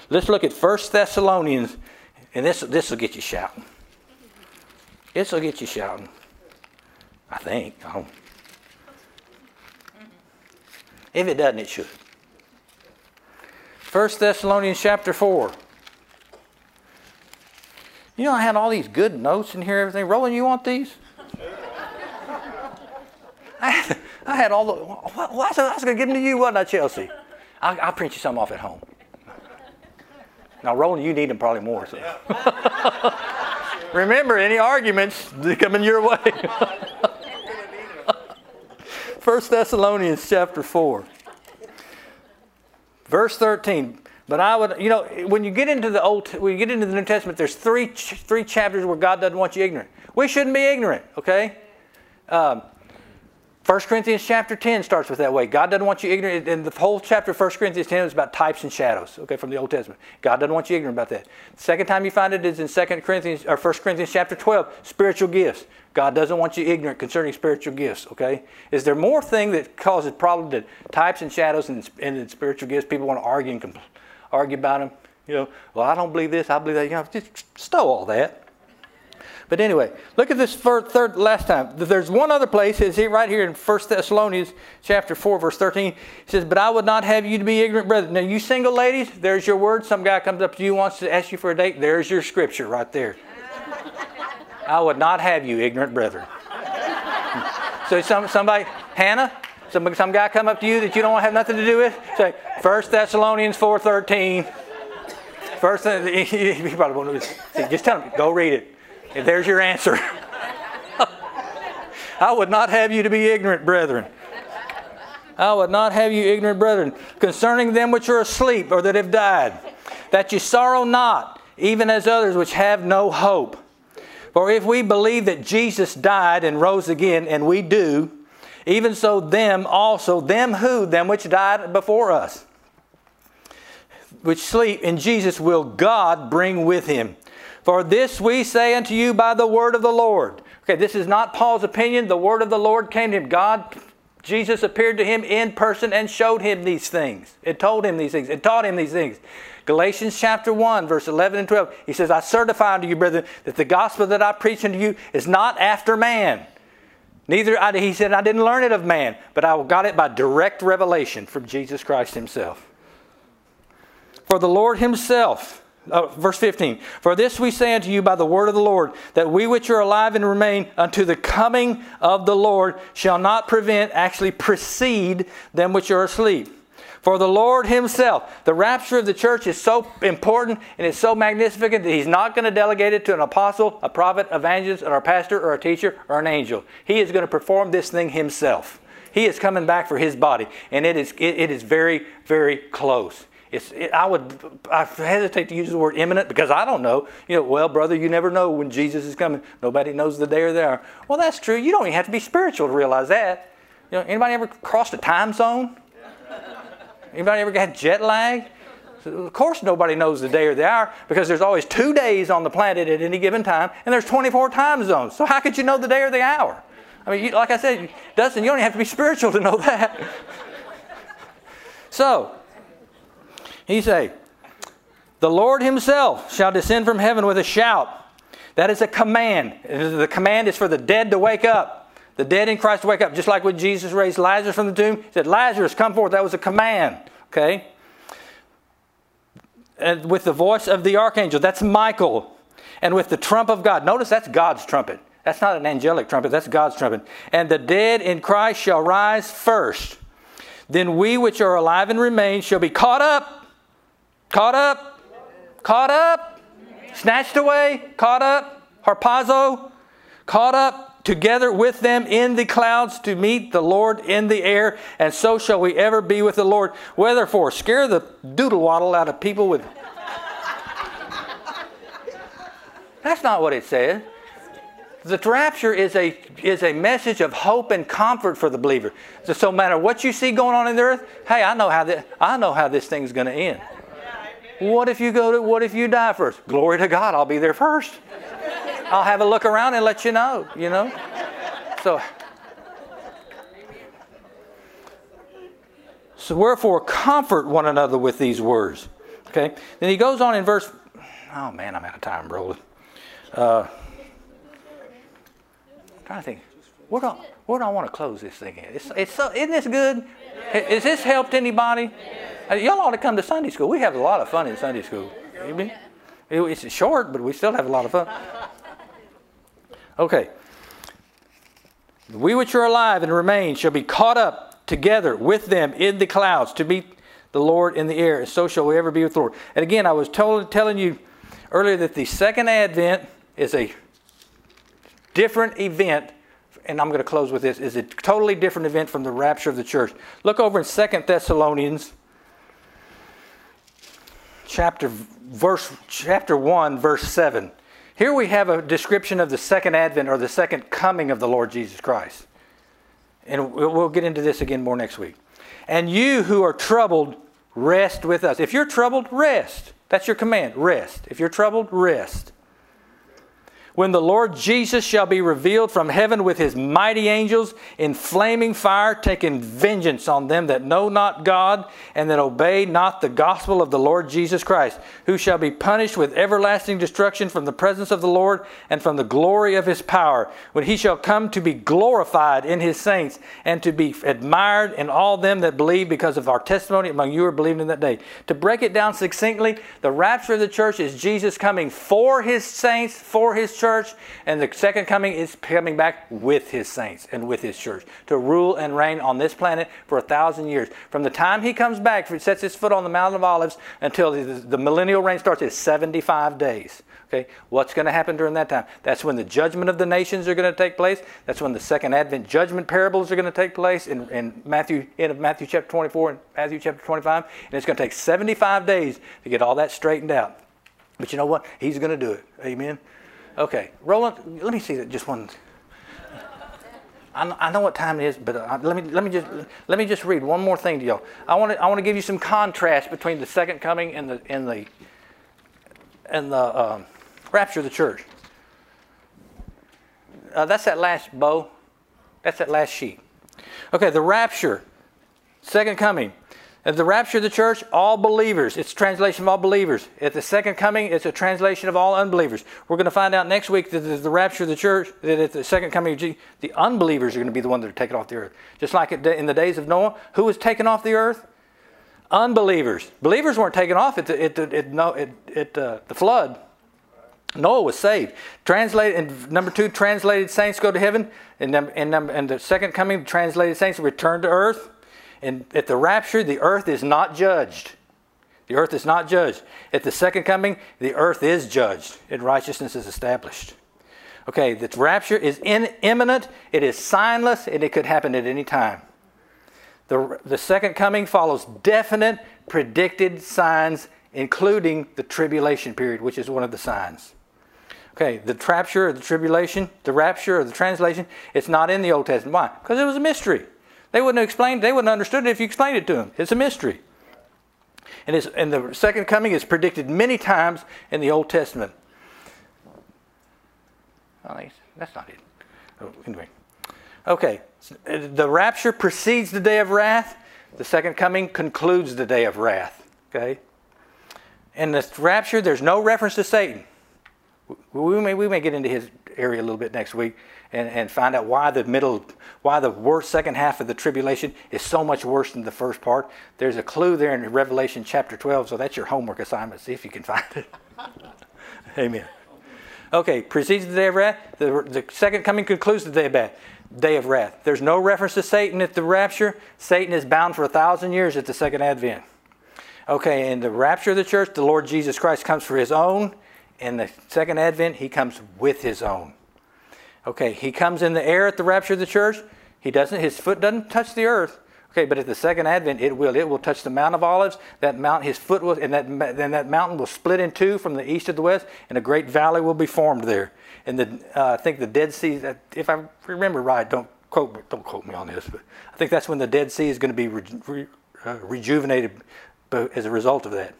Let's look at 1 Thessalonians, and this this will get you shouting. This will get you shouting. I think. If it doesn't, it should. 1 Thessalonians chapter 4. You know, I had all these good notes in here, everything. Roland, you want these? I, had, all the. What, what, I was going to give them to you, wasn't I, Chelsea? I'll, I'll print you some off at home. Now, Roland, you need them probably more. So. Remember, any arguments coming your way. 1 Thessalonians chapter 4. Verse 13. But I would, you know, when you get into the old, when you get into the New Testament, there's three three chapters where God doesn't want you ignorant. We shouldn't be ignorant, okay? Um, 1 Corinthians chapter 10 starts with that way. God doesn't want you ignorant. And the whole chapter of 1 Corinthians 10 is about types and shadows, okay, from the Old Testament. God doesn't want you ignorant about that. The second time you find it is in 2 Corinthians or 1 Corinthians chapter 12, spiritual gifts. God doesn't want you ignorant concerning spiritual gifts, okay? Is there more thing that causes problem than types and shadows and, and spiritual gifts? People want to argue and argue about them. You know, well, I don't believe this, I believe that. You know, just stow all that. But anyway, look at this third, last time. There's one other place, is here right here in 1 Thessalonians chapter 4, verse 13. It says, But I would not have you to be ignorant, brethren. Now, you single ladies, there's your word. Some guy comes up to you, wants to ask you for a date. There's your scripture right there. I would not have you, ignorant brethren. so some, somebody, Hannah, some, some guy come up to you that you don't have nothing to do with, say, 1 Thessalonians 4.13. First, you probably won't just tell him, go read it. There's your answer. I would not have you to be ignorant, brethren. I would not have you ignorant, brethren, concerning them which are asleep or that have died, that you sorrow not, even as others which have no hope. For if we believe that Jesus died and rose again, and we do, even so them also, them who, them which died before us, which sleep in Jesus, will God bring with him. For this we say unto you by the word of the Lord. Okay, this is not Paul's opinion. The word of the Lord came to him. God, Jesus appeared to him in person and showed him these things. It told him these things. It taught him these things. Galatians chapter 1, verse 11 and 12. He says, I certify unto you, brethren, that the gospel that I preach unto you is not after man. Neither, I, he said, I didn't learn it of man, but I got it by direct revelation from Jesus Christ himself. For the Lord himself, uh, verse 15 For this we say unto you by the word of the Lord, that we which are alive and remain unto the coming of the Lord shall not prevent, actually precede them which are asleep. For the Lord Himself, the rapture of the church is so important and it's so magnificent that He's not going to delegate it to an apostle, a prophet, evangelist, or a pastor, or a teacher, or an angel. He is going to perform this thing Himself. He is coming back for His body, and it is, it, it is very, very close. It's, it, I would I hesitate to use the word imminent because I don't know. You know, well, brother, you never know when Jesus is coming. Nobody knows the day or the hour. Well, that's true. You don't even have to be spiritual to realize that. You know, anybody ever crossed a time zone? Anybody ever got jet lag? Of course, nobody knows the day or the hour because there's always two days on the planet at any given time, and there's 24 time zones. So how could you know the day or the hour? I mean, you, like I said, Dustin, you don't even have to be spiritual to know that. so, he say, The Lord himself shall descend from heaven with a shout. That is a command. The command is for the dead to wake up. The dead in Christ to wake up. Just like when Jesus raised Lazarus from the tomb, he said, Lazarus, come forth. That was a command. Okay? And with the voice of the archangel, that's Michael. And with the trump of God. Notice that's God's trumpet. That's not an angelic trumpet, that's God's trumpet. And the dead in Christ shall rise first. Then we which are alive and remain shall be caught up Caught up? Caught up? Snatched away? Caught up? Harpazo? Caught up together with them in the clouds to meet the Lord in the air, and so shall we ever be with the Lord. Whether for scare the doodle waddle out of people with. That's not what it says. The rapture is a, is a message of hope and comfort for the believer. So, no matter what you see going on in the earth, hey, I know how, this, I know how this thing's going to end. What if you go to, what if you die first? Glory to God, I'll be there first. I'll have a look around and let you know, you know? So, so wherefore comfort one another with these words. Okay? Then he goes on in verse, oh man, I'm out of time, bro. Uh, I'm trying to think. What do, I, where do I want to close this thing in? It's, it's so, isn't this good? Has this helped anybody? Y'all ought to come to Sunday school. We have a lot of fun in Sunday school. It's short, but we still have a lot of fun. Okay. We which are alive and remain shall be caught up together with them in the clouds to meet the Lord in the air, and so shall we ever be with the Lord. And again, I was told, telling you earlier that the second advent is a different event, and I'm going to close with this, is a totally different event from the rapture of the church. Look over in Second Thessalonians chapter verse chapter 1 verse 7. Here we have a description of the second advent or the second coming of the Lord Jesus Christ. And we'll get into this again more next week. And you who are troubled, rest with us. If you're troubled, rest. That's your command. Rest. If you're troubled, rest when the Lord Jesus shall be revealed from heaven with his mighty angels in flaming fire, taking vengeance on them that know not God and that obey not the gospel of the Lord Jesus Christ, who shall be punished with everlasting destruction from the presence of the Lord and from the glory of his power, when he shall come to be glorified in his saints and to be admired in all them that believe because of our testimony among you who are believing in that day. To break it down succinctly, the rapture of the church is Jesus coming for his saints, for his church church, and the second coming is coming back with his saints and with his church to rule and reign on this planet for a thousand years. From the time he comes back, sets his foot on the Mount of Olives until the, the millennial reign starts, is 75 days. Okay, what's going to happen during that time? That's when the judgment of the nations are going to take place. That's when the second Advent judgment parables are going to take place in, in Matthew, end of Matthew chapter 24 and Matthew chapter 25. And it's going to take 75 days to get all that straightened out. But you know what? He's going to do it. Amen. Okay, Roland, let me see that just one. I know what time it is, but uh, let me let me just let me just read one more thing to y'all. I want to I want to give you some contrast between the second coming and the and the and the um, rapture of the church. Uh, that's that last bow. That's that last sheet. Okay, the rapture, second coming. At the rapture of the church, all believers. It's a translation of all believers. At the second coming, it's a translation of all unbelievers. We're going to find out next week that the rapture of the church, that at the second coming of Jesus, the unbelievers are going to be the ones that are taken off the earth. Just like in the days of Noah, who was taken off the earth? Unbelievers. Believers weren't taken off at the, at the, at, at, uh, the flood. Noah was saved. Translated, and number two, translated saints go to heaven. And, and, and the second coming, translated saints return to earth. And at the rapture, the earth is not judged. The earth is not judged. At the second coming, the earth is judged and righteousness is established. Okay, the rapture is in, imminent, it is signless, and it could happen at any time. The, the second coming follows definite, predicted signs, including the tribulation period, which is one of the signs. Okay, the rapture or the tribulation, the rapture or the translation, it's not in the Old Testament. Why? Because it was a mystery. They wouldn't have explained, they wouldn't have understood it if you explained it to them. It's a mystery. And, and the second coming is predicted many times in the Old Testament. Oh, that's not it. Oh, anyway. Okay. The rapture precedes the day of wrath. The second coming concludes the day of wrath. Okay? In the rapture, there's no reference to Satan. We may, we may get into his area a little bit next week and, and find out why the middle, why the worst second half of the tribulation is so much worse than the first part. There's a clue there in Revelation chapter 12, so that's your homework assignment. See if you can find it. Amen. Okay, precedes the day of wrath. The, the second coming concludes the day of wrath. Day of wrath. There's no reference to Satan at the rapture. Satan is bound for a thousand years at the second advent. Okay, in the rapture of the church, the Lord Jesus Christ comes for his own. In the second advent, he comes with his own. Okay, he comes in the air at the rapture of the church. He doesn't, his foot doesn't touch the earth. Okay, but at the second advent, it will. It will touch the Mount of Olives. That mount, his foot will, and that, then that mountain will split in two from the east to the west, and a great valley will be formed there. And the, uh, I think the Dead Sea, if I remember right, don't quote, don't quote me on this, but I think that's when the Dead Sea is going to be re, re, uh, rejuvenated as a result of that.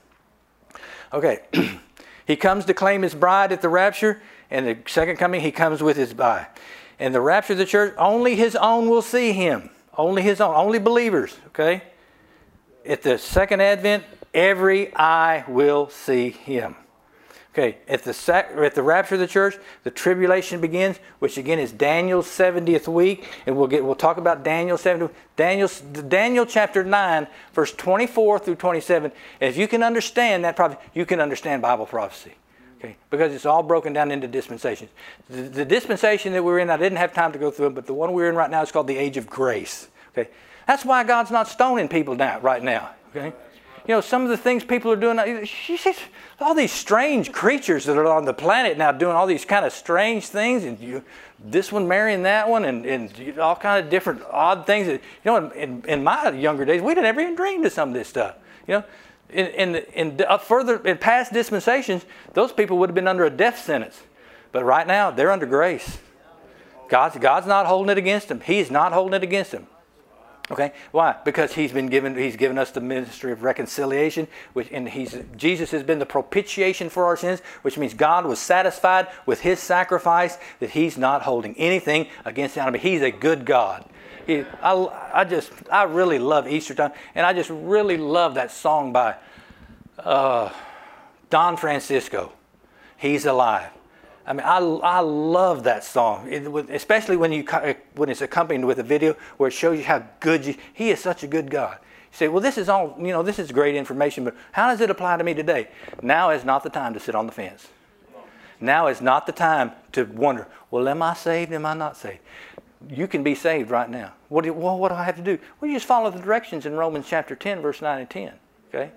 Okay, he comes to claim his bride at the rapture, and the second coming, he comes with his bride. And the rapture of the church, only his own will see him. Only his own, only believers, okay? At the second advent, every eye will see him. Okay, at the, sac- at the rapture of the church, the tribulation begins, which again is Daniel's 70th week, and we'll get we'll talk about Daniel 70. Daniel Daniel chapter 9, verse 24 through 27. If you can understand that prophecy, you can understand Bible prophecy. Okay, because it's all broken down into dispensations. The, the dispensation that we're in, I didn't have time to go through it, but the one we're in right now is called the age of grace. Okay, that's why God's not stoning people now, right now. Okay you know, some of the things people are doing, all these strange creatures that are on the planet now doing all these kind of strange things, and you, this one marrying that one, and, and all kind of different odd things. You know, in, in my younger days, we'd never even dreamed of some of this stuff. You know, in, in, in uh, further in past dispensations, those people would have been under a death sentence, but right now they're under grace. God's, God's not holding it against them. He's not holding it against them. Okay, why? Because he's been given, he's given us the ministry of reconciliation, which, and he's, Jesus has been the propitiation for our sins, which means God was satisfied with his sacrifice, that he's not holding anything against the enemy. He's a good God. I, I just, I really love Easter time, and I just really love that song by uh, Don Francisco. He's alive. I mean, I, I love that song, it, especially when, you, when it's accompanied with a video where it shows you how good you, he is such a good God. You say, well, this is all, you know, this is great information, but how does it apply to me today? Now is not the time to sit on the fence. Now is not the time to wonder, well, am I saved? Am I not saved? You can be saved right now. What do, well, what do I have to do? Well, you just follow the directions in Romans chapter 10, verse 9 and 10. Okay?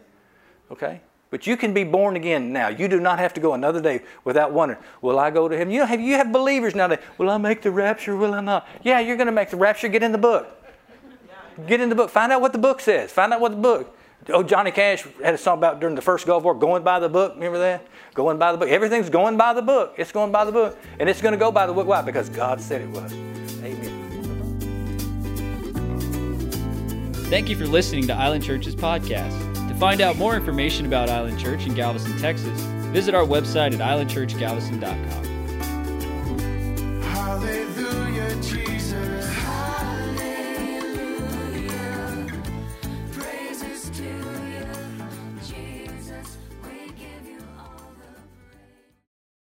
Okay? But you can be born again now. You do not have to go another day without wondering, will I go to heaven? You know, have you have believers now that will I make the rapture? Will I not? Yeah, you're going to make the rapture. Get in the book. Get in the book. Find out what the book says. Find out what the book. Oh, Johnny Cash had a song about during the first Gulf War, going by the book. Remember that? Going by the book. Everything's going by the book. It's going by the book. And it's going to go by the book. Why? Because God said it was. Amen. Thank you for listening to Island Church's podcast. To find out more information about Island Church in Galveston, Texas, visit our website at islandchurchgalveston.com. Hallelujah, Jesus.